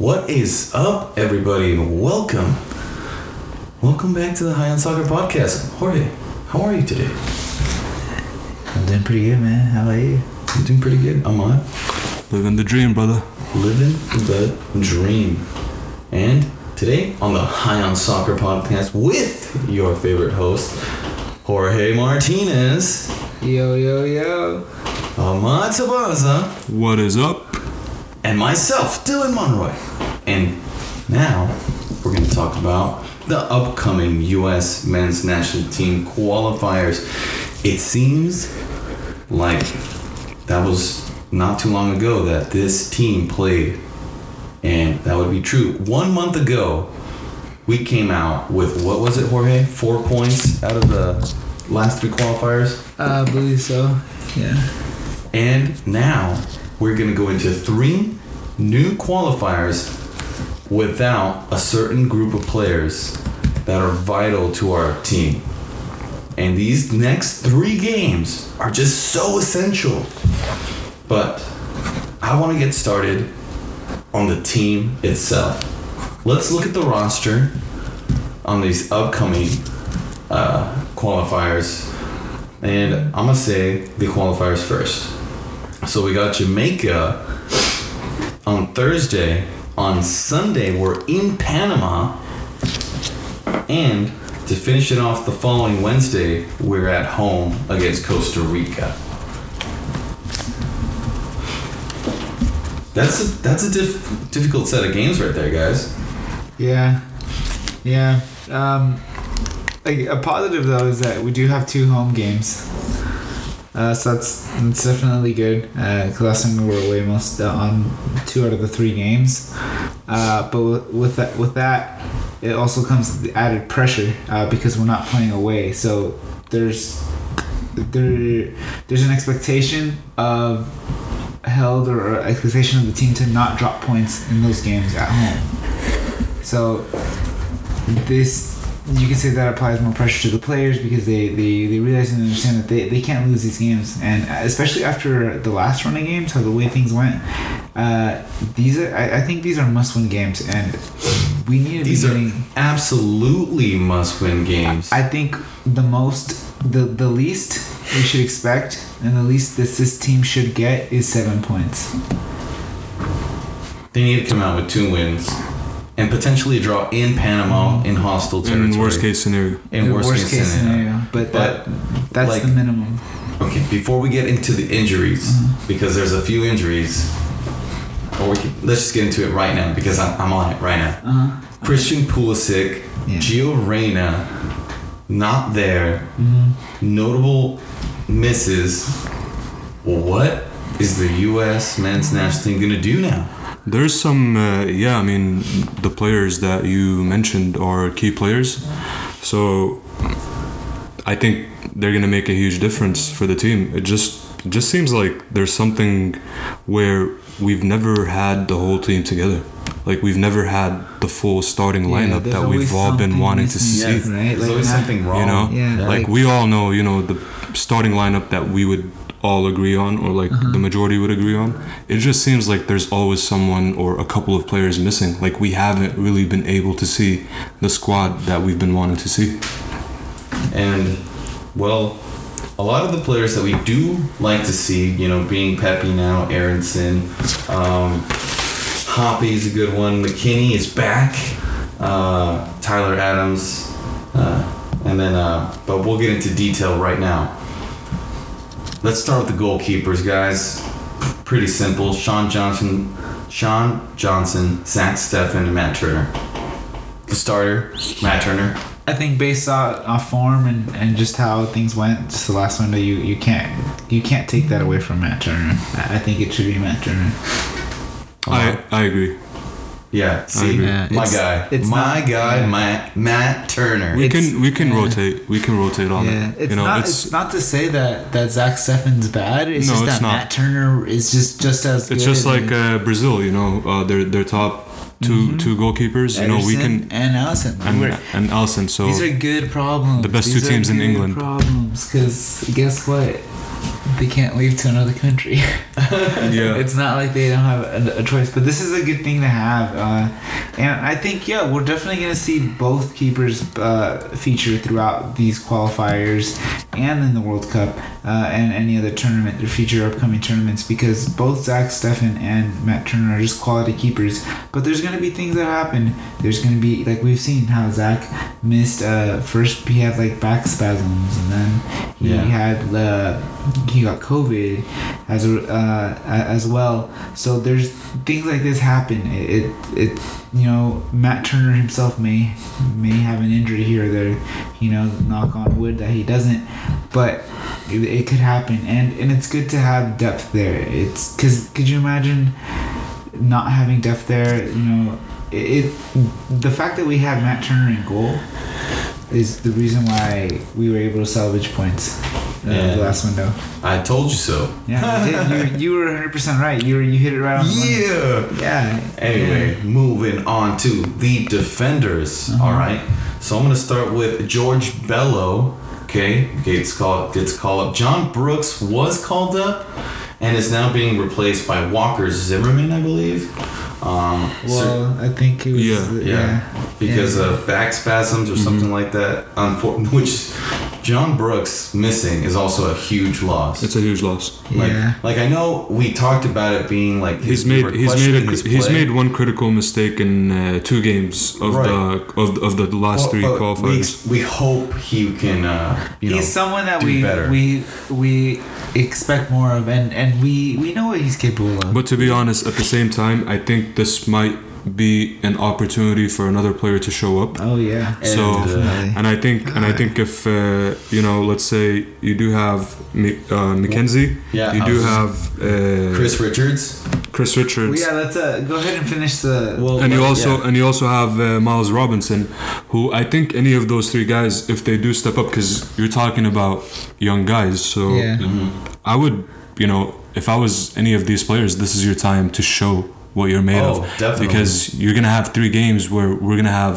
What is up, everybody? Welcome. Welcome back to the High on Soccer Podcast. Jorge, how are you today? I'm doing pretty good, man. How about you? I'm doing pretty good. I'm on. Living the dream, brother. Living the dream. And today on the High on Soccer Podcast with your favorite host, Jorge Martinez, Yo, yo, yo. Ahmad Tabaza, What is up? And myself, Dylan Monroy. And now we're going to talk about the upcoming U.S. men's national team qualifiers. It seems like that was not too long ago that this team played, and that would be true. One month ago, we came out with what was it, Jorge? Four points out of the last three qualifiers. Uh, I believe so. Yeah. And now we're going to go into three new qualifiers without a certain group of players that are vital to our team. And these next three games are just so essential. But I want to get started on the team itself. Let's look at the roster on these upcoming uh, qualifiers. And I'm going to say the qualifiers first. So we got Jamaica on Thursday. On Sunday, we're in Panama. And to finish it off the following Wednesday, we're at home against Costa Rica. That's a, that's a diff, difficult set of games right there, guys. Yeah. Yeah. Um, like, a positive, though, is that we do have two home games. Uh, so that's, that's definitely good. Because last time we were away most uh, on two out of the three games. Uh, but with, with that, with that, it also comes the added pressure uh, because we're not playing away. So there's there there's an expectation of held or expectation of the team to not drop points in those games at home. So this you can say that applies more pressure to the players because they, they, they realize and understand that they, they can't lose these games and especially after the last run of games how the way things went uh, these are I, I think these are must win games and we need to These be are absolutely must win games. I think the most the the least we should expect and the least this this team should get is seven points. They need to come out with two wins and potentially a draw in Panama mm-hmm. in hostile territory. In worst case scenario. In The worst, case, scenario. But, But, that that's like- the minimum. Okay, before we get into the injuries, mm-hmm. because there's a few injuries, or we can, let's just get into it right now because I'm, I'm on it right now. Uh-huh. Christian Pulisic, Yeah. Gio Reyna, not there. Mm-hmm. Notable misses. What is the U.S. men's national team gonna do now? There's some, uh, yeah, I mean, the players that you mentioned are key players. So I think they're going to make a huge difference for the team. It just it just seems like there's something where we've never had the whole team together. Like we've never had the full starting lineup there's that we've all been something wanting to see. Yeah, right? There's Like always something wrong. You know, Yeah, like like- we all know, you know, the starting lineup that we would all agree on, or like Uh-huh. the majority would agree on. It just seems like there's always someone or a couple of players missing. Like we haven't really been able to see the squad that we've been wanting to see. And well, a lot of the players that we do like to see, you know, being Pepi now, Aaronson, um, Hoppe's a good one. McKennie is back. Uh, Tyler Adams, uh, and then, uh, but we'll get into detail right now. Let's start with the goalkeepers, guys. Pretty simple. Sean Johnson, Sean Johnson, Zach Steffen, and Matt Turner. The starter, Matt Turner. I think based on off form and, and just how things went, just the last window, you, you can't you can't take that away from Matt Turner. I, I think it should be Matt Turner. I I agree. Yeah, see, agree. Yeah, my it's- guy, it's my not- guy, yeah. Matt Matt Turner. We It's- can we can yeah. rotate. We can rotate on Yeah, it. it's you know, not. it's It's, not to say that that Zach Steffen's bad. It's No, just it's that not. Matt Turner is just just as. it's good just like uh, Brazil. You know, uh, their their top 2 two goalkeepers. You know, we can and Alisson. and and Alisson. So these are good problems. the best two These are teams in England. Problems, because guess what? They can't leave to another country. Yeah. it's not like they don't have a, a choice. But this is a good thing to have, uh, and I think yeah, we're definitely gonna see both keepers uh, feature throughout these qualifiers and in the World Cup uh, and any other tournament or future upcoming tournaments because both Zach Steffen and Matt Turner are just quality keepers. But there's gonna be things that happen. There's gonna be like we've seen how Zach missed. Uh, first he had like back spasms, and then he Yeah. had uh, got COVID as uh, as well. So there's things like this happen. It, it it you know Matt Turner himself may may have an injury here or there. You know, knock on wood that he doesn't, but it, it could happen. And and it's good to have depth there. It's because could you imagine not having depth there? You know, it, it the fact that we had Matt Turner in goal is the reason why we were able to salvage points. Uh, Yeah. The last window. I told you so. Yeah, you, did. you, you were 100 percent right. You were you hit it right on the money. Yeah. Yeah. Anyway, moving on to the defenders. Uh-huh. All right. So I'm gonna start with George Bello. Okay, gets called gets called up. John Brooks was called up, and is now being replaced by Walker Zimmerman, I believe. Um, so- Well, I think it was. Yeah. uh, yeah, because Yeah. of back spasms or something like that. Unfor- which John Brooks missing is also a huge loss. It's a huge loss. like, yeah. like I know we talked about it being like He's his- we made he's made a, he's made one critical mistake in uh, two games of Right. the of, of the last Well, three but qualifiers. We, we hope he can, uh, you know, he's someone that we better. we we expect more of, and and we we know what he's capable of. But to be honest, at the same time, I think this might be an opportunity for another player to show up. oh yeah. So, And, uh, And I think, and I think if uh, you know, let's say you do have uh, McKenzie, Yeah, you do have uh, Chris Richards. Chris well, Richards, yeah, let's uh, go ahead and finish the. Well, and you yeah. also and you also have uh, Miles Robinson, who I think any of those three guys, if they do step up, because you're talking about young guys, so Yeah. Mhm. I would, you know, if I was any of these players, this is your time to show what you're made Oh, of. definitely. Because you're gonna have three games where we're gonna have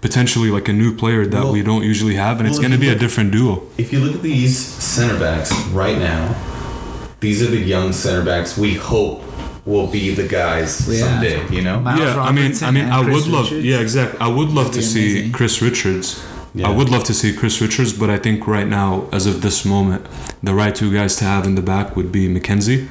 potentially like a new player that Well- we don't usually have, and it's well, if gonna you be a different duo. If you look at these center backs right now, these are the young center backs we hope will be the guys Yeah. someday. You know. Miles yeah, I mean, I mean, I Chris would love, Richards. yeah, exactly. I would love That'd to be see amazing. Chris Richards. Yeah. I would love to see Chris Richards, but I think right now, as of this moment, the right two guys to have in the back would be McKenzie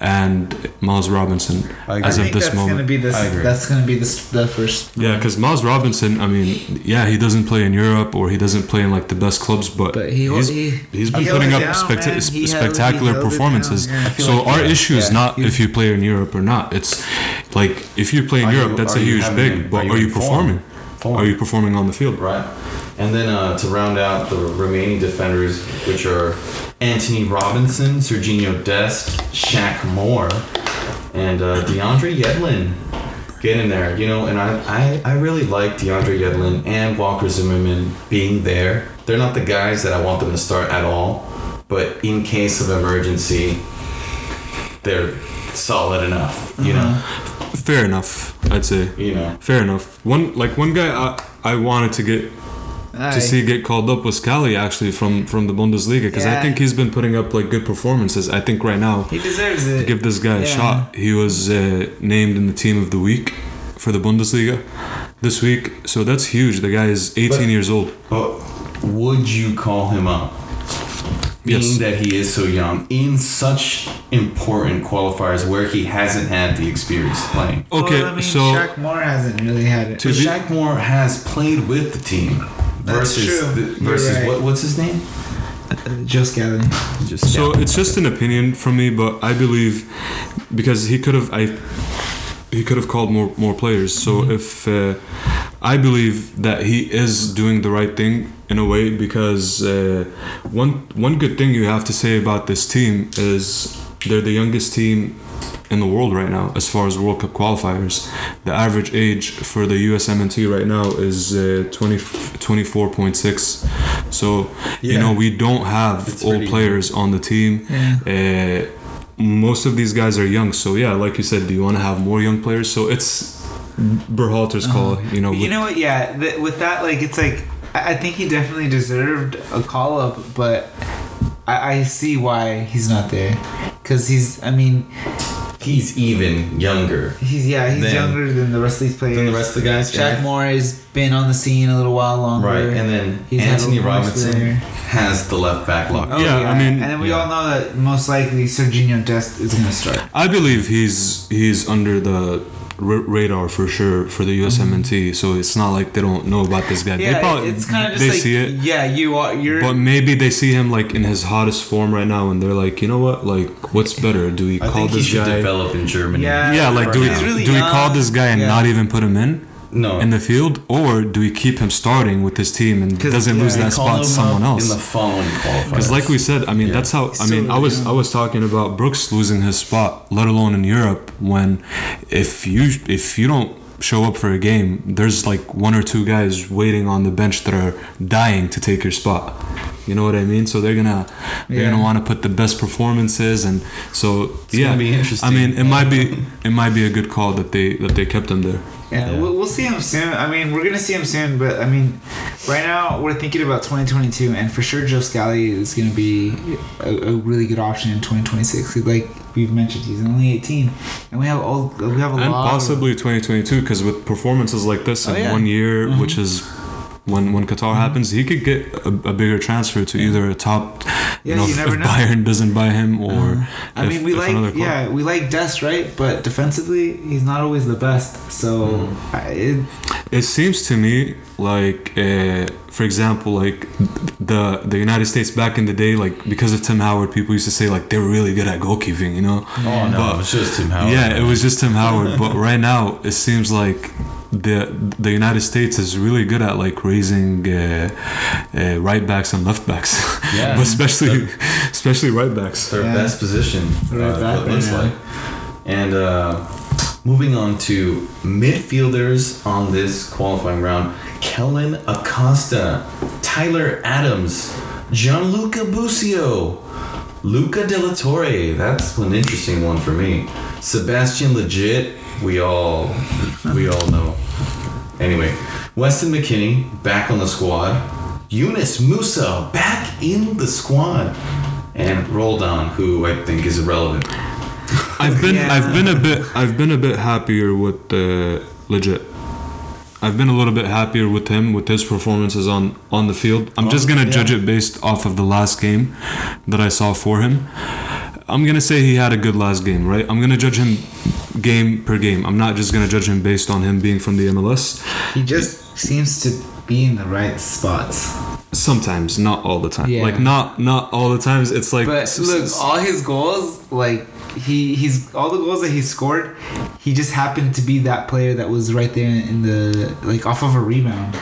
and Miles Robinson. I. As of think this that's moment. gonna be the I agree. that's gonna be the, the first. Yeah, because Miles Robinson, I mean, yeah, he doesn't play in Europe or he doesn't play in like the best clubs, but, But he he's, he, he's been he putting up down, specta- sp- He spectacular held performances. down, yeah. So like, our yeah, issue is yeah. not if you play in Europe or not. It's like if you play in Are Europe, you- that's a huge big. an- but are you are you in performing? Form. Are you performing on the field? Right. And then uh, to round out the remaining defenders, which are Antonee Robinson, Serginho Dest, Shaq Moore, and uh, DeAndre Yedlin. Get in there, you know, and I, I, I really like DeAndre Yedlin and Walker Zimmerman being there. They're not the guys that I want them to start at all, but in case of emergency, they're solid enough, you know. Fair enough, I'd say. You know. Fair enough. One like one guy I, I wanted to get Aye. to see get called up was Scally actually from from the Bundesliga because I think he's been putting up like good performances. I think right now he deserves it. give this guy a shot. He was uh, named in the team of the week for the Bundesliga this week, so that's huge. The guy is 18 But- years old. But would you call him up? Being Yes. that he is so young in such important qualifiers where he hasn't had the experience playing. Okay, well, I mean, so Shaq Moore hasn't really had it. To But be- Shaq Moore has played with the team That's versus true. the, versus right. what what's his name? Uh, Joe Scally. Just so it's just an opinion from me, but I believe because he could have I he could have called more more players. So Mm-hmm. if uh, I believe that he is doing the right thing in a way because uh, one one good thing you have to say about this team is they're the youngest team in the world right now as far as World Cup qualifiers. The average age for the USMNT right now is uh, 20, 24.6. So, you know, we don't have It's old pretty- players on the team. Yeah. Uh, most of these guys are young. So, yeah, like you said, do you want to have more young players? So it's Berhalter's call, you know. You know what? Yeah, th- with that, like, it's like I I think he definitely deserved a call up, but I, I see why he's not there, because he's. I mean, He's even younger he's yeah, he's Then- younger than the rest of these players. than the rest of the guys. Shaq And I- Moore has been on the scene a little while longer. Right, and then He's had Antonee Robinson there. has the left back lock. Oh, Yeah, I mean- and then we Yeah. all know that most likely Serginho Dest is going to start. I believe he's he's under the r- radar for sure for the USMNT. Mm-hmm. So it's not like they don't know about this guy. Yeah, they probably it's kind of just they like see it. yeah, you are you're. But maybe they see him like in his hottest form right now, and they're like, you know what? Like, what's better? Do we I call think this should guy? develop in Germany. Yeah. yeah, like do we really do we call this guy and Yeah. not even put him in No. in the field, or do we keep him starting with his team and doesn't yeah, lose that spot to someone else? In the following qualifiers. Because like we said, I mean Yeah. that's how I So, mean I was yeah. I was talking about Brooks losing his spot, let alone in Europe. When if you if you don't show up for a game, there's like one or two guys waiting on the bench that are dying to take your spot. You know what I mean? So they're gonna they're Yeah. gonna want to put the best performances, and so It's yeah, gonna be interesting. I mean, it might be it might be a good call that they that they kept him there. Yeah, Yeah. We'll, we'll see him soon. I mean, we're gonna see him soon, but I mean, right now we're thinking about 2022, and for sure Joe Scally is gonna be a, a really good option in 2026. Like we've mentioned, he's only 18, and we have all we have a and lot. of- possibly 2022 because with performances like this Oh, in yeah. one year Mhm. which is when when Qatar happens he could get a, a bigger transfer to either a top Yeah, you know you if, never if know. Bayern doesn't buy him or I if- mean, we like yeah, we like Dest, right? But defensively, he's not always the best. So Mm-hmm. I, it, it seems to me like uh, for example like the the United States back in the day like because of Tim Howard people used to say like they're really good at goalkeeping you know Oh no, But- it was just Tim Howard. yeah, it was just Tim Howard. but right now, it seems like the the United States is really good at like raising uh, uh, right backs and left backs. Yeah. but especially especially right backs. their Yeah. best position. Right uh, back it looks right like. And uh, moving on to midfielders on this qualifying round: Kellyn Acosta, Tyler Adams, Gianluca Busio, Luca De La Torre. That's an interesting one for me. Sebastian Lletget. We all we all know. Anyway, Weston McKennie back on the squad. Yunus Musah back in the squad. And Roldan, who I think is irrelevant. I've been Yeah. I've been a bit I've been a bit happier with the Lletget. I've been a little bit happier with him with his performances on on the field. I'm just Oh, gonna yeah. judge it based off of the last game that I saw for him. I'm gonna say he had a good last game, right? I'm gonna judge him game per game. I'm not just gonna judge him based on him being from the MLS. he just seems to be in the right spots. Sometimes, not all the time. Yeah. Like not not all the times. It's like But s- look, s- all his goals, like he he's all the goals that he scored, he just happened to be that player that was right there in the like off of a rebound.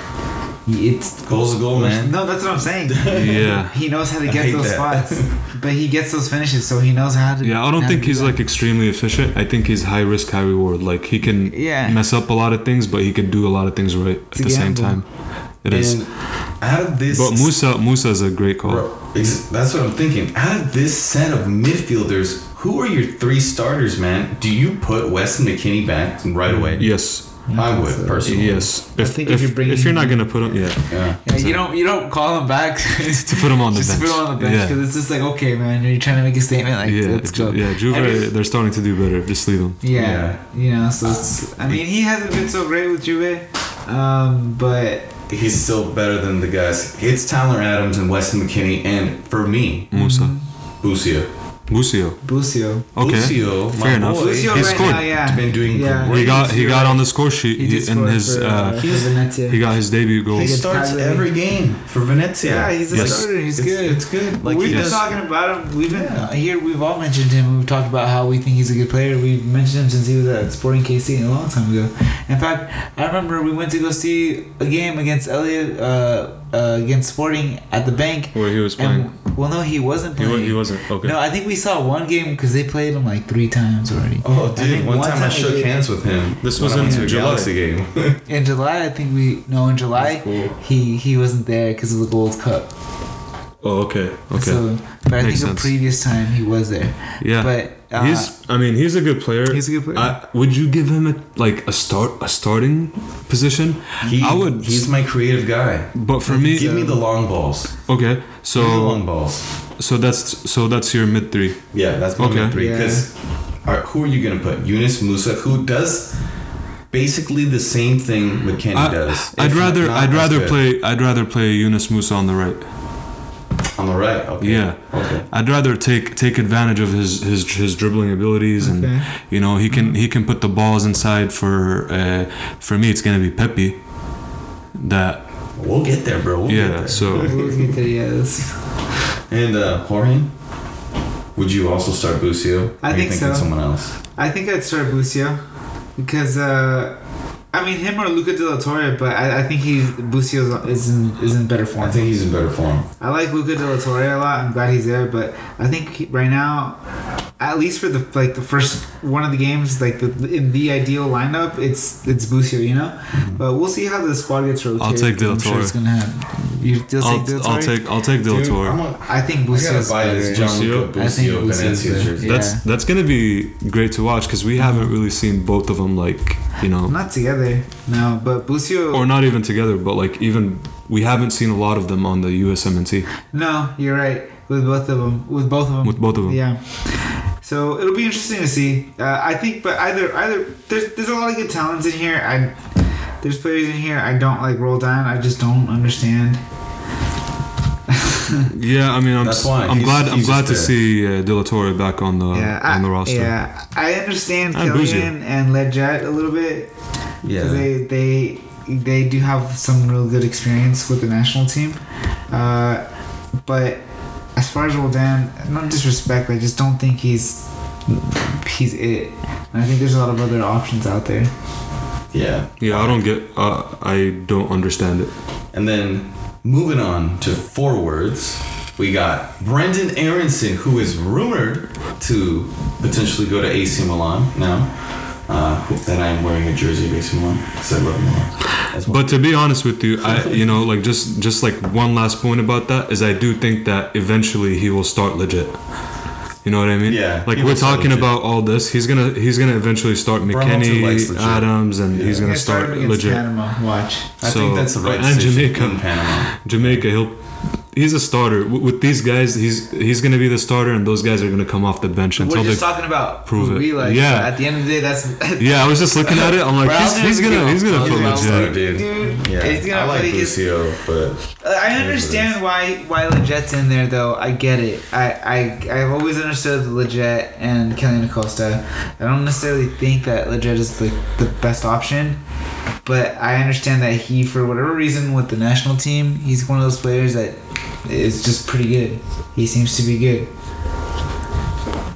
He- It's Goal's a goal, man. no, that's what I'm saying. yeah. He knows how to get those that. spots, but he gets those finishes, so he knows how to. Yeah, I don't think to he's do that. like extremely efficient. I think he's high risk, high reward. Like he can Yeah. mess up a lot of things, but he can do a lot of things right It's at the same time. It is. And out of this, But Musah Musah is a great call. Bro, that's what I'm thinking. Out of this set of midfielders, who are your three starters, man? Do you put Weston McKennie back right away? Yes. I would personally. Yes. I If, think if, if you're bringing if you're not gonna put him, yeah, Yeah. Yeah, you don't you don't call him back to put him on the just bench. to put him on the bench Yeah. because it's just like okay, man, you're trying to make a statement like yeah, let's go. Yeah, Juve, I mean- they're starting to do better. Just leave them. Yeah, you know, so it's. I mean, he hasn't been so great with Juve, um, but He's still better than the guys. It's Tyler Adams and Weston McKennie, and for me, Musah, Busio. Busio. Busio. Okay, Busio, my fair enough. boy, Busio he right scored. now, yeah, been doing Yeah. great. He got he got on the score sheet He he, did in his for, uh, uh, for Venezia. he got his debut goal. He starts every game for Venezia. Yeah, he's a Yes. starter. He's It's- good. It's good. Like we've been does- talking about him. We've been Yeah. here. We've all mentioned him. We've talked about how we think he's a good player. We've mentioned him since he was at Sporting KC a long time ago. In fact, I remember we went to go see a game against Elliot uh, uh, against Sporting at the bank. Where he was playing. And well, no, he wasn't He, playing. he wasn't okay. No, I think we saw one game because they played him like three times already. Oh, dude! One, one time, I shook hands with him. This was in to a July. Galaxy game. In July, I think we no in July cool. he he wasn't there because of the Gold Cup. Oh, okay, okay. So, but I Makes think sense. a previous time he was there. yeah, But uh, he's. I mean, he's a good player. He's a good player. I, would you give him a like a start a starting position? He, I would. He's my creative guy. but for me, Give me the long balls. okay. Give me the long balls. So that's so that's your mid three. Yeah, that's my Okay. mid three. Yeah. Because who are you gonna put? Yunus Musah, who does basically the same thing McKennie I- does. I'd rather I'd rather good. play I'd rather play Yunus Musah on the right. On the right. Okay. Yeah. Okay. I'd rather take take advantage of his his, his dribbling abilities and Okay. you know he can he can put the balls inside for uh, for me it's gonna be Pepi. That We'll get there, bro. We'll get yeah. there. So We'll get there, yeah, that's- And uh, Jorge, would you also start Busio? I Or you think thinking so. Someone else. I think I'd start Busio because uh, I mean him or Luca De La Torre, but I, I think he Busio is in is in better form. I think he's in better form. I like Luca De La Torre a lot. I'm glad he's there, but I think he- right now, at least for the like the first one of the games, like the in the ideal lineup, it's it's Busio, you know. Mm-hmm. But we'll see how the squad gets rotated. I'll take De La I'm sure it's gonna happen. You still take De La Torre? I'll take I'll take De La Torre. I'm a- I think I gotta buy better. this Gianluca I think Busio Busio's Venezia jersey. Yeah. That's that's gonna be great to watch because we haven't mm-hmm. really seen both of them like you know Not together, no. But Busio. or not even together, but like even we haven't seen a lot of them on the USMNT No, you're right. With both of them, with both of them, with both of them. yeah. So it'll be interesting to see. Uh, I think, but either either there's there's a lot of good talents in here. I there's players in here I don't like Roldan. I just don't understand. Yeah, I mean, I'm, That's why. I'm He's- glad I'm glad to there. see uh, De La Torre back on the yeah, on the I, roster. yeah. I understand And Busio. Kellyn and Lletget a little bit Yeah. they they they do have some real good experience with the national team. Uh, but as far as Roldan, not disrespect, I just don't think he's he's it. And I think there's a lot of other options out there. yeah. Yeah, I don't get. Uh, I don't understand it. And then moving on to forwards, we got Brenden Aaronson, who is rumored to potentially go to AC Milan now. Uh, hope that I am wearing a jersey of AC Milan because I love Milan. But to be honest with you, I you know like just just like one last point about that is I do think that eventually he will start Lletget. You know what I mean? Yeah, Like we're talking about all this. He's gonna he's gonna eventually start Bremerton McKennie, likes Lletget. Adams, and Yeah. he's gonna Yeah, start Lletget. Panama. Watch. I so- think that's the uh, right and decision Jamaica. in Panama. Jamaica, he'll he's a starter with, with these guys. He's he's gonna be the starter, and those guys are gonna come off the bench until We're just talking about prove it. like. Yeah. At the end of the day, that's Yeah, I was just looking at it. I'm like, he's, he's gonna he's gonna He's put gonna Lletget. Dude. Dude, Yeah, he's gonna I like play his- Lucio, but Uh, I understand why why Lletget's in there though. I get it. I I I've always understood Lletget and Kelly Acosta. I don't necessarily think that Lletget is like the best option, but I understand that he, for whatever reason, with the national team, he's one of those players that is just pretty good. He seems to be good.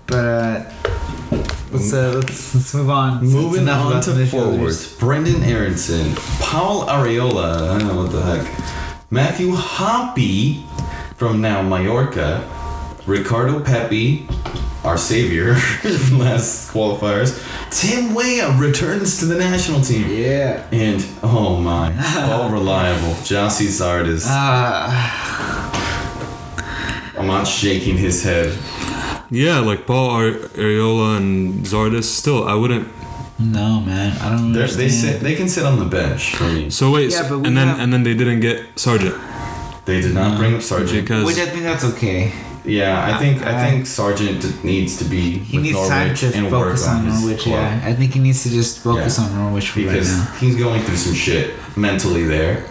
But uh, let's uh, let's let's move on. Moving on to forwards, Brenden Aaronson, Paul Arriola, I don't know what the heck, Matthew Hoppe from now Mallorca, Ricardo Pepi, our savior from last qualifiers, Tim Weah returns to the national team, Yeah. and oh my, all reliable, Gyasi Zardes. Uh, I'm shaking his head. Yeah, like Paul Ar- Arriola and Zardes. Still, I wouldn't. no, man. I don't They're, they sit, they can sit on the bench for me. So wait, Yeah, so- but we and then have- and then they didn't get Sargent They did not bring up Sargent. because Which I think that's okay. Yeah, I think I, I- think Sargent needs to be He with needs Norwich time to and work focus on, on his Norwich. club. Yeah, I think he needs to just focus Yeah. on Norwich for right because now. he's going through some shit mentally there.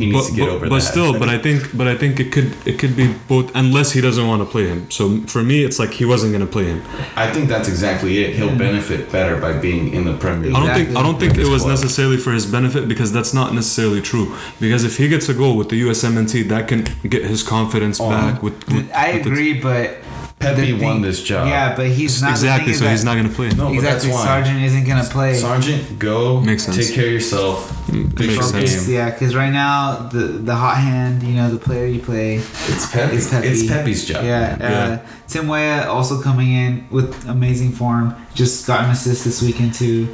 He needs but, to get but, over but that. still, but I think but I think it could it could be both unless he doesn't want to play him. So for me, it's like he wasn't gonna play him. I think that's exactly it. He'll benefit better by being in the Premier League. I don't think I don't think it was club. necessarily for his benefit because that's not necessarily true. Because if he gets a goal with the USMNT, that can get his confidence Oh. back. With, with I with the- agree, but Pepi won this job. Yeah, but he's not exactly. thing is So he's not gonna play. No, but exactly. that's why. Sargent isn't gonna play. Sargent, go Makes sense. take care of yourself. Fix Makes sense. Yeah, because right now the the hot hand, you know, the player you play, It's Pepi. It's Pepi. It's Pepi's job. Yeah, Yeah. Uh, Tim Weah also coming in with amazing form. Just got an assist this weekend too.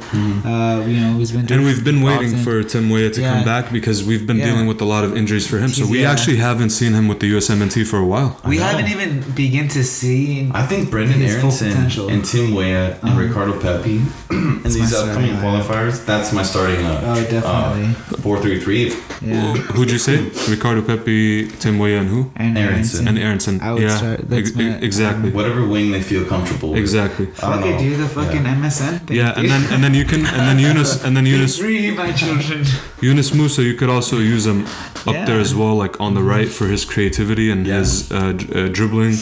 Uh, you know, he's been doing And we've been waiting often. for Tim Weah to Yeah. come back because we've been Yeah. dealing with a lot of injuries for him. So we yeah. actually haven't seen him with the USMNT for a while. We haven't even begin to see. I think Brenden His full Aaronson and Tim Weah and Um, Ricardo Pepi and these upcoming lineup. qualifiers, that's my starting uh, Oh, definitely. uh, four three three. Yeah. Who'd you say? Ricardo Pepi, Tim Weah, and who? And Aaronson. And Aaronson. I would yeah, start- that's ex- my- exactly, Whatever wing they feel comfortable with. exactly. I don't Fuck it, know. do the fucking Yeah. MSN thing. Yeah, and dude. then and then you can and then Yunus and then Yunus Free my children. Yunus Musah, you could also use him up Yeah. there as well, like on the right for his creativity and Yeah. his uh, uh, dribbling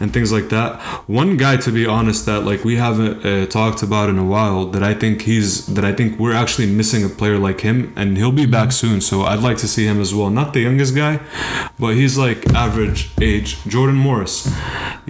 and things like that. One guy, to be honest, that like we haven't uh, talked about in a while, that I think he's that I think we're actually missing a player like him, and he'll be back soon. So I'd like to see him as well. Not the youngest guy, but he's like average age. Jordan Morris,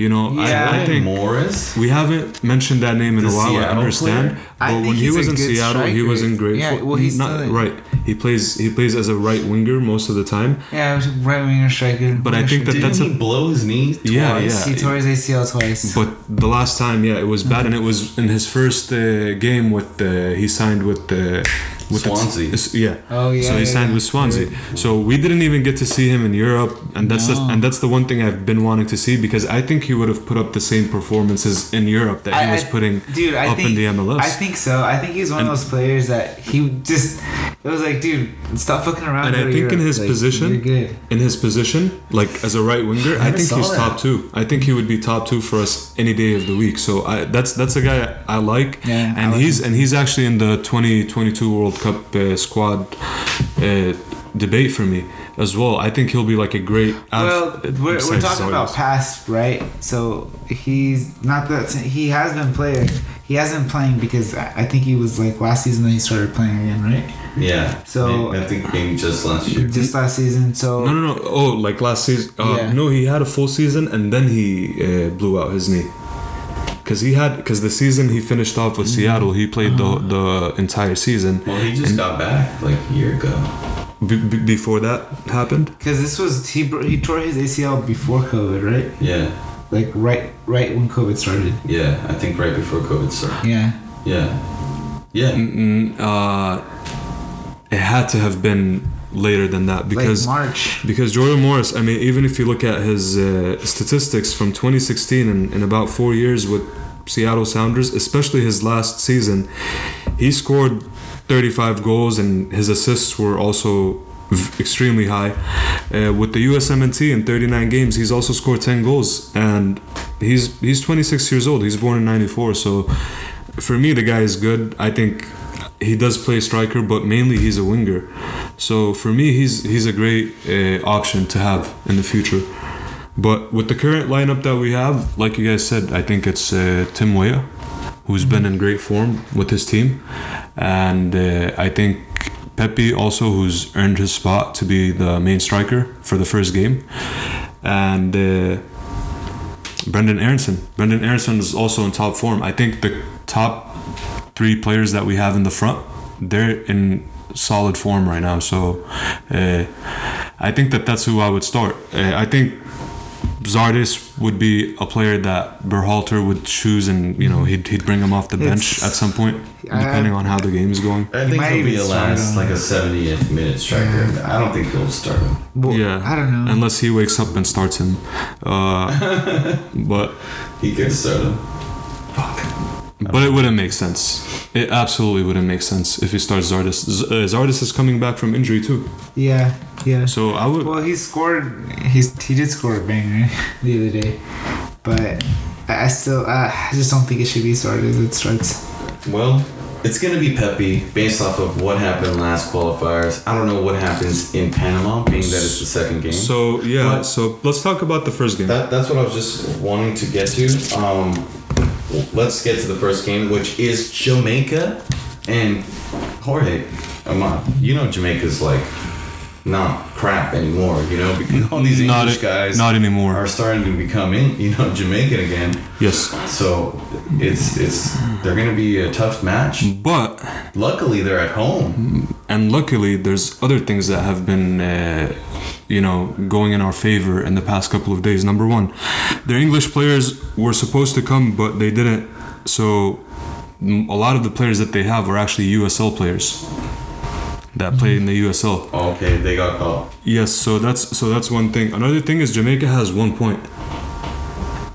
you know, Yeah. I, I think. Morris. We haven't mentioned that name in The a while. I understand, player? But think when he was in good Seattle, he was in great. Yeah, well, he's not still- right. He plays. He plays as a right winger most of the time. Yeah, was right winger striker. But I think that Didn't that's a- he blow his knee twice? Yeah, yeah. he tore his ACL twice. But the last time, yeah, it was bad, and it was in his first uh, game with the. He signed with the. With the- Swansea. s- yeah. oh yeah. so he yeah, signed yeah. with Swansea. So we didn't even get to see him in Europe, and that's the, and that's the one thing I've been wanting to see because I think he would have put up the same performances in Europe that he I- was I- putting dude, I up think, in the MLS. I think so. I think he's one And- of those players that he just. It was like, dude, stop fucking around. And I to think in his Like, position- in his position, like as a right winger, I, never think he's that. top two. I think he would be top two for us any day of the week. So I, that's that's a guy I like, Yeah, I and like he's and he's actually in the 2022 World Cup uh, squad uh, debate for me as well. I think he'll be like a great. Well, we're, we're besides talking about past, right? So he's not that he has been playing. He hasn't playing because I I think he was like last season that he started playing again, right? Yeah. So- I think maybe just last year. Just last season. So No, no, no. Oh, like last season. Uh, Yeah. No, he had a full season and then he uh, blew out his knee. Cause he had, cause the season he finished off with Mm-hmm. Seattle, he played Uh-huh. the the entire season. Well, he just got back like a year ago. B- b- before that happened, because this was he he tore his ACL before COVID, right? Yeah. Like right right when COVID started. Yeah. I think right before COVID started. Yeah. Yeah. Yeah. Mm, uh, it had to have been later than that because like March. because Jordan Morris. I mean, even if you look at his uh, statistics from 2016 and in about four years with Seattle Sounders, especially his last season, he scored 35 goals and his assists were also extremely high. Uh, with the USMNT in 39 games, he's also scored 10 goals and he's he's 26 years old. He's born in 94, so for me the guy is good. I think he does play striker, but mainly he's a winger. So for me, he's he's a great uh, option to have in the future. But with the current lineup that we have, like you guys said, I think it's uh, Tim Weah, who's been in great form with his team, and uh, I think Pepi also, who's earned his spot to be the main striker for the first game, and. Uh, Brenden Aaronson. Brenden Aaronson is also in top form. I think the top three players that we have in the front, they're in solid form right now. So uh, I think that that's who I would start. Uh, I think Zardes would be a player that Berhalter would choose, and you know he'd, he'd bring him off the bench It's- at some point, I- depending on how the game is going. I think might he'll be a last, on- like a 70th minute striker. I don't think he'll start him. Well, yeah, I don't know. Unless he wakes up and starts him, uh, but He could start him. But it wouldn't make sense. It absolutely wouldn't make sense if he starts Zardes. Z- uh, Zardes is coming back from injury too, yeah, yeah. so I would. Well, he scored. He's he did score a banger the other day, but I I still uh, I just don't think it should be started as it starts. Well, it's going to be Pepi based off of what happened last qualifiers. I don't know what happens in Panama, being that it's the second game. So yeah, But- so let's talk about the first game. That, that's what I was just wanting to get to. Um, let's get to the first game, which is Jamaica and Jorge. Amon. You know Jamaica's like not crap anymore. You know because all these not English guys not anymore. are starting to become in, you know Jamaican again. yes, So it's it's they're gonna be a tough match. but Luckily they're at home. and luckily there's other things that have been, uh, you know, going in our favor in the past couple of days. Number one, their English players were supposed to come, but they didn't. So a lot of the players that they have are actually USL players that play in the mm-hmm. USL. Okay, they got caught. Yes, so that's so that's one thing. Another thing is Jamaica has one point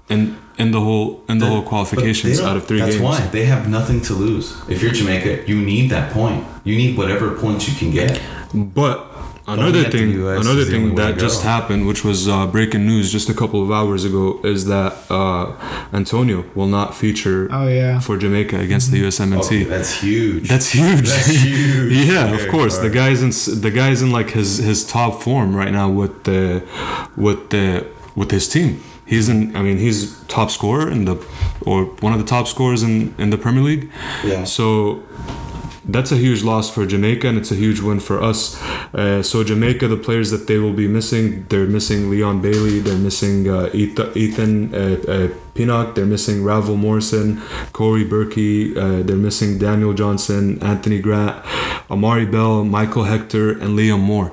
in in the whole in the whole qualifications out of three that's games. why they have nothing to lose. If you're Jamaica, you need that point. You need whatever points you can get. But another thing, another is the only thing that just happened, which was uh, breaking news just a couple of hours ago, is that uh, Antonio will not feature Oh yeah. for Jamaica against the USMNT. Okay, that's huge. That's huge. That's huge. yeah, Very of course. The guy's in the guy's in like his his top form right now with the with the with his team. He's in. I mean, he's top scorer in the or one of the top scorers in in the Premier League. yeah. So that's a huge loss for Jamaica, and it's a huge win for us. Uh, so Jamaica, the players that they will be missing, they're missing Leon Bailey, they're missing uh, Ethan, uh, uh, Pinnock, they're missing Ravel Morrison, Corey Berkey, uh, they're missing Daniel Johnson, Anthony Grant, Amari Bell, Michael Hector, and Liam Moore.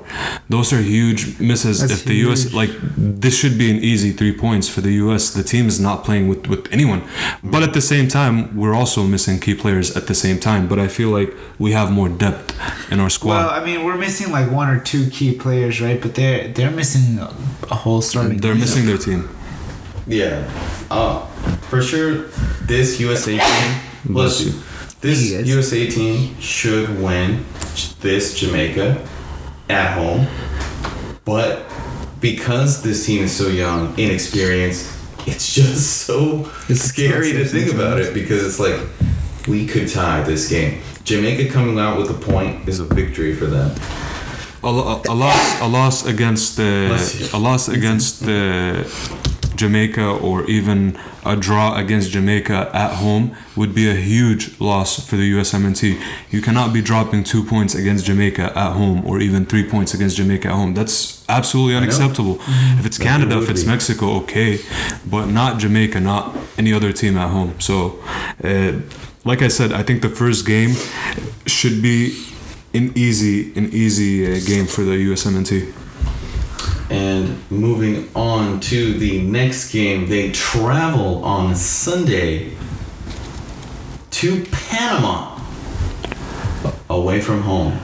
Those are huge misses. That's if the US like this should be an easy three points for the US. The team is not playing with with anyone, but at the same time, we're also missing key players at the same time. But I feel like we have more depth in our squad. Well, I mean, we're missing like one or two key players, right? But they're they're missing a, a whole starting. They're lineup. missing their team. Yeah. Uh, for sure, this USA team, Bless bless you. This. USA team should win this Jamaica at home. But because this team is so young, inexperienced, it's just so It's scary to think about it because it's like we could tie this game. Jamaica coming out with a point is a victory for them. A, lo- a loss, a loss against the, a loss against the Jamaica, or even a draw against Jamaica at home would be a huge loss for the USMNT. You cannot be dropping two points against Jamaica at home, or even three points against Jamaica at home. That's absolutely unacceptable. If it's Canada, if it's. Mexico, okay, but not Jamaica, not any other team at home. So, uh, like I said, I think the first game should be an easy, an easy uh, game for the USMNT. And moving on to the next game, they travel on Sunday to Panama away from home.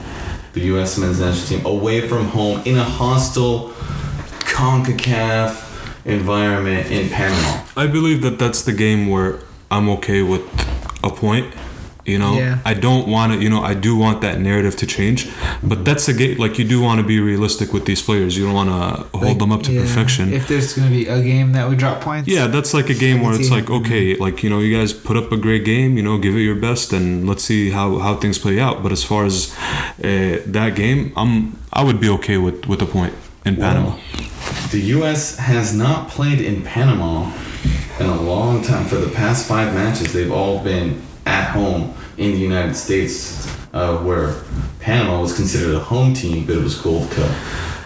The U.S. men's national team away from home in a hostile CONCACAF environment in Panama. I believe that that's the game where I'm okay with a point. You know, Yeah. I don't want to. You know, I do want that narrative to change, but that's a game. Like you do want to be realistic with these players. You don't want to hold them up to Yeah. perfection. If there's gonna be a game that we drop points. Yeah, that's like a game where it's see like, it. okay, like you know, you guys put up a great game, you know, give it your best, and let's see how how things play out. But as far as uh, that game, I'm I would be okay with with a point in Panama. Well, the U.S. has not played in Panama in a long time. For the past five matches, they've all been at home in the United States, uh, where Panama was considered a home team, but it was Gold Cup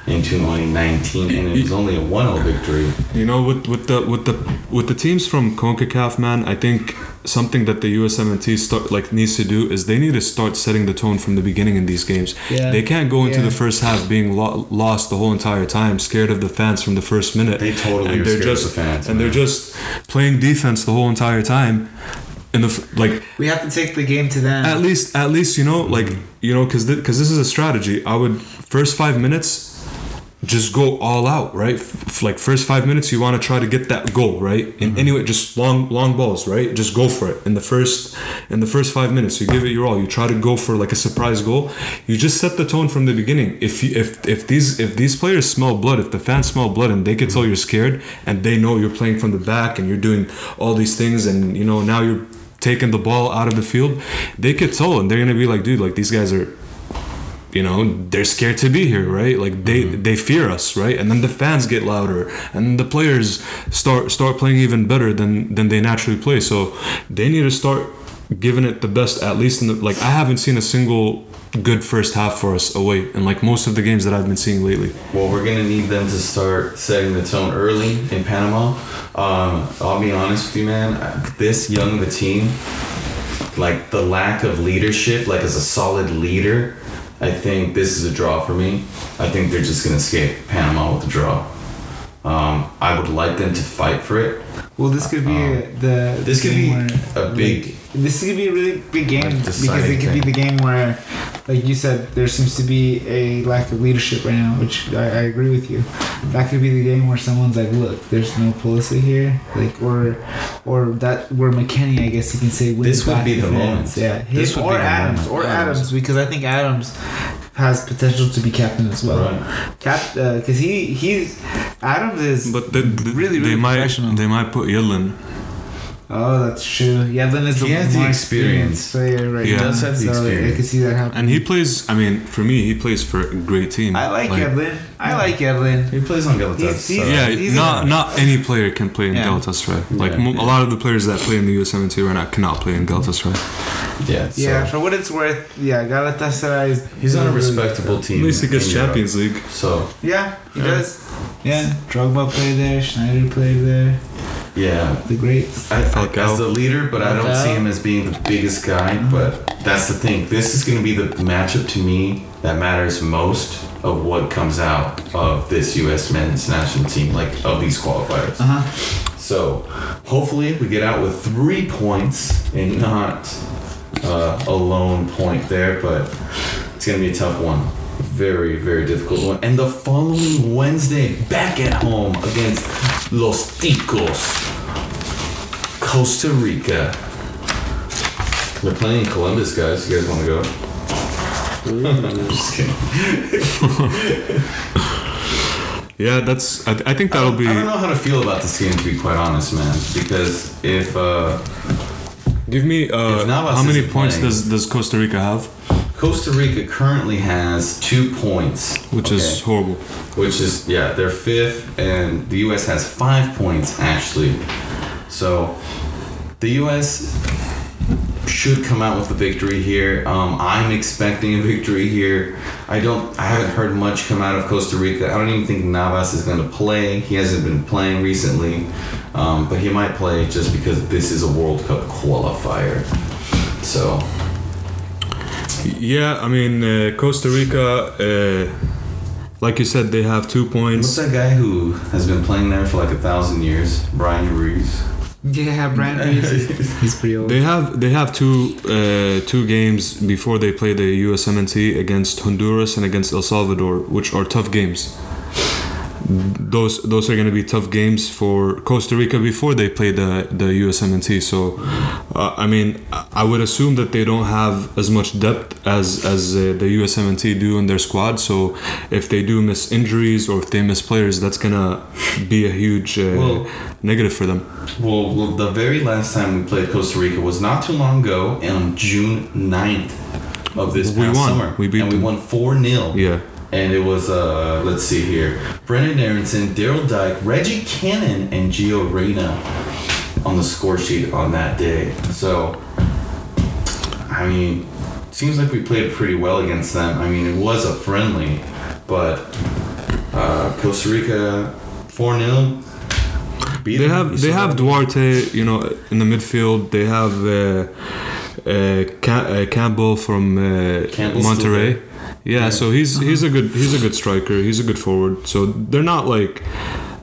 in 2019, and it was only a 1-0 victory. You know, with with the with the with the teams from Concacaf, man, I think something that the USMNT start like needs to do is they need to start setting the tone from the beginning in these games. Yeah. They can't go into Yeah. the first half being lo- lost the whole entire time, scared of the fans from the first minute. They totally and are they're scared of just the fans, and man. they're just playing defense the whole entire time. In the like We have to take the game to them. at least at least you know like you know because because this is a strategy. I would first five minutes just go all out right? F- like first five minutes you want to try to get that goal right? In mm-hmm. anyway just long long balls right? Just go for it. In the first in the first five minutes you give it your all. You try to go for like a surprise goal. You just set the tone from the beginning. If you if if these if these players smell blood if the fans smell blood and they can mm-hmm. tell you're scared and they know you're playing from the back and you're doing all these things and you know now you're taking the ball out of the field, they could tell and they're gonna be like, dude, like these guys are, you know, they're scared to be here, right? Like they mm-hmm. they fear us, right? And then the fans get louder, and the players start start playing even better than than they naturally play. So they need to start giving it the best. At least in the like, I haven't seen a single good first half for us away, and like most of the games that I've been seeing lately. Well, we're gonna need them to start setting the tone early in Panama. Um, I'll be honest with you, man. This young of a team, like the lack of leadership, like as a solid leader, I think this is a draw for me. I think they're just gonna escape Panama with a draw. Um, I would like them to fight for it. well, this could be Um, the. This could be where, a big, like, this could be a really big game Like because it could be the game where, like you said, there seems to be a lack of leadership right now, which I, I agree with you. That could be the game where someone's like, "Look, there's no Pulisic here," like, or, or that where McKennie, I guess you can say, This would be the fans. moment. Yeah, him This would or be Adams, moment. or Adams. Adams, because I think Adams has potential to be captain as well. Right. Cap, uh, because he he's Adams is But they, they, really they might professional. they might put Yedlin. Oh, that's true. Yeah, then is the He has the more experience. experienced player right He does have the so I can see that happen. And he plays. I mean, for me, he plays for a great team. I like, Yedlin. I like Yedlin. He plays on Galatasaray. He's- he's- Yeah, He's not a- not any player can play in Yeah. Galatasaray. Like Yeah. mo- a lot of the players that play in the U17 right now cannot play in Galatasaray. yeah. So Yeah, for what it's worth, yeah, Galatasaray is. he's on a respectable team. At least he gets in Europe. Champions League. So Yeah, he Yeah. does. Yeah, Drogba played there. Sneijder played there. Yeah, The greats. I, I, as the leader, but I don't see him as being the biggest guy. But that's the thing. This is going to be the matchup to me that matters most of what comes out of this U.S. men's national team, like of these qualifiers. Uh huh. So hopefully we get out with three points and not uh, a lone point there, but it's gonna be a tough one. Very, very difficult one. And the following Wednesday, back at home against Los Ticos, Costa Rica. They're playing in Columbus, guys. You guys want to go? Just kidding. Yeah, that's. I, I think that'll don't, be. I don't know how to feel about this game, to be quite honest, man. Because if uh, Give me. Uh, how many points playing- does does Costa Rica have? Costa Rica currently has two points, Which is horrible. which is yeah, they're fifth, and the U.S. has five points actually. So the U.S. should come out with a victory here. Um, I'm expecting a victory here. I don't. I haven't heard much come out of Costa Rica. I don't even think Navas is going to play. He hasn't been playing recently, um, but he might play just because this is a World Cup qualifier. So Yeah, I mean uh, Costa Rica. Uh, like you said, they have two points. what's that guy who has been playing there for like a thousand years? Bryan Ruiz. Yeah, Brian Reeves. is- He's pretty old. They have they have two uh, two games before they play the USMNT against Honduras and against El Salvador, which are tough games. Those those are going to be tough games for Costa Rica before they play the the USMNT. So, uh, I mean, I- would assume that they don't have as much depth as as uh, the USMNT do in their squad. So, if they do miss injuries or if they miss players, that's gonna be a huge uh, Well- negative for them. Well, well, the very last time we played Costa Rica was not too long ago, on June 9th of this We past won. summer. We beat and we won 4 0. Yeah. And it was, uh, let's see here Brenden Aaronson, Daryl Dike, Reggie Cannon, and Gio Reyna on the score sheet on that day. So, I mean, seems like we played pretty well against them. I mean, it was a friendly, but uh, Costa Rica 4 0. They have they have Duarte, you know, in the midfield. They have uh, uh, Cam- uh, Campbell from uh, Monterrey. Yeah, so he's he's a good he's a good striker. He's a good forward. So they're not like,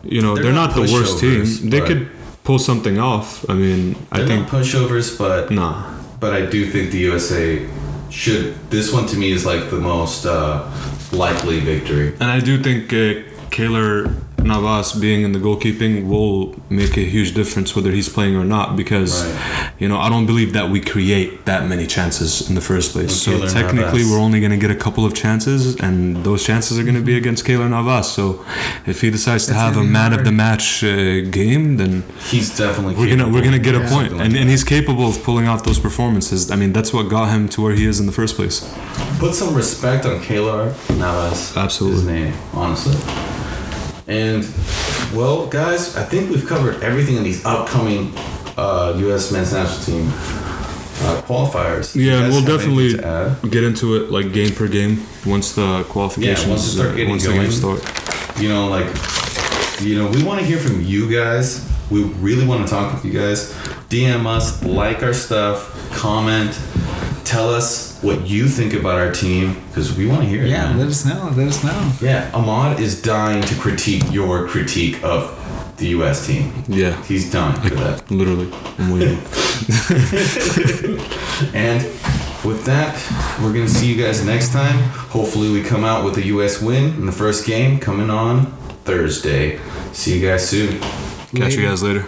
you know, They're they're, not not, the worst team. They could pull something off. I mean, I think not pushovers, but nah. but I do think the USA should. This one to me is like the most uh, likely victory. And I do think uh, Keylor Navas being in the goalkeeping will make a huge difference whether he's playing or not because Right. you know I don't believe that we create that many chances in the first place. With so Keylor technically Navas. we're only going to get a couple of chances and those chances are going to be against Keylor Navas. So if he decides to That's have a gonna man of the match uh, game then He's definitely. we're going to we're going to get a Yeah. point and, and he's capable of pulling out those performances. I mean that's what got him to where he is in the first place. put some respect on Keylor Navas. Absolutely. his name, honestly. And well, guys, I think we've covered everything in these upcoming uh, U.S. men's national team uh, qualifiers. Yeah, and we'll definitely get into it like game per game once the qualifications once you start uh, getting once the going. games start. you know, like, you know, we want to hear from you guys. We really want to talk with you guys. DM us, like our stuff, comment, Tell us what you think about our team because we want to hear it. Yeah, man. let us know. Let us know. Yeah, Ahmad is dying to critique your critique of the U.S. team. Yeah, he's dying for that. Literally, I'm waiting. and with that, we're gonna see you guys next time. Hopefully, we come out with a U.S. win in the first game coming on Thursday. See you guys soon. Catch later. you guys later.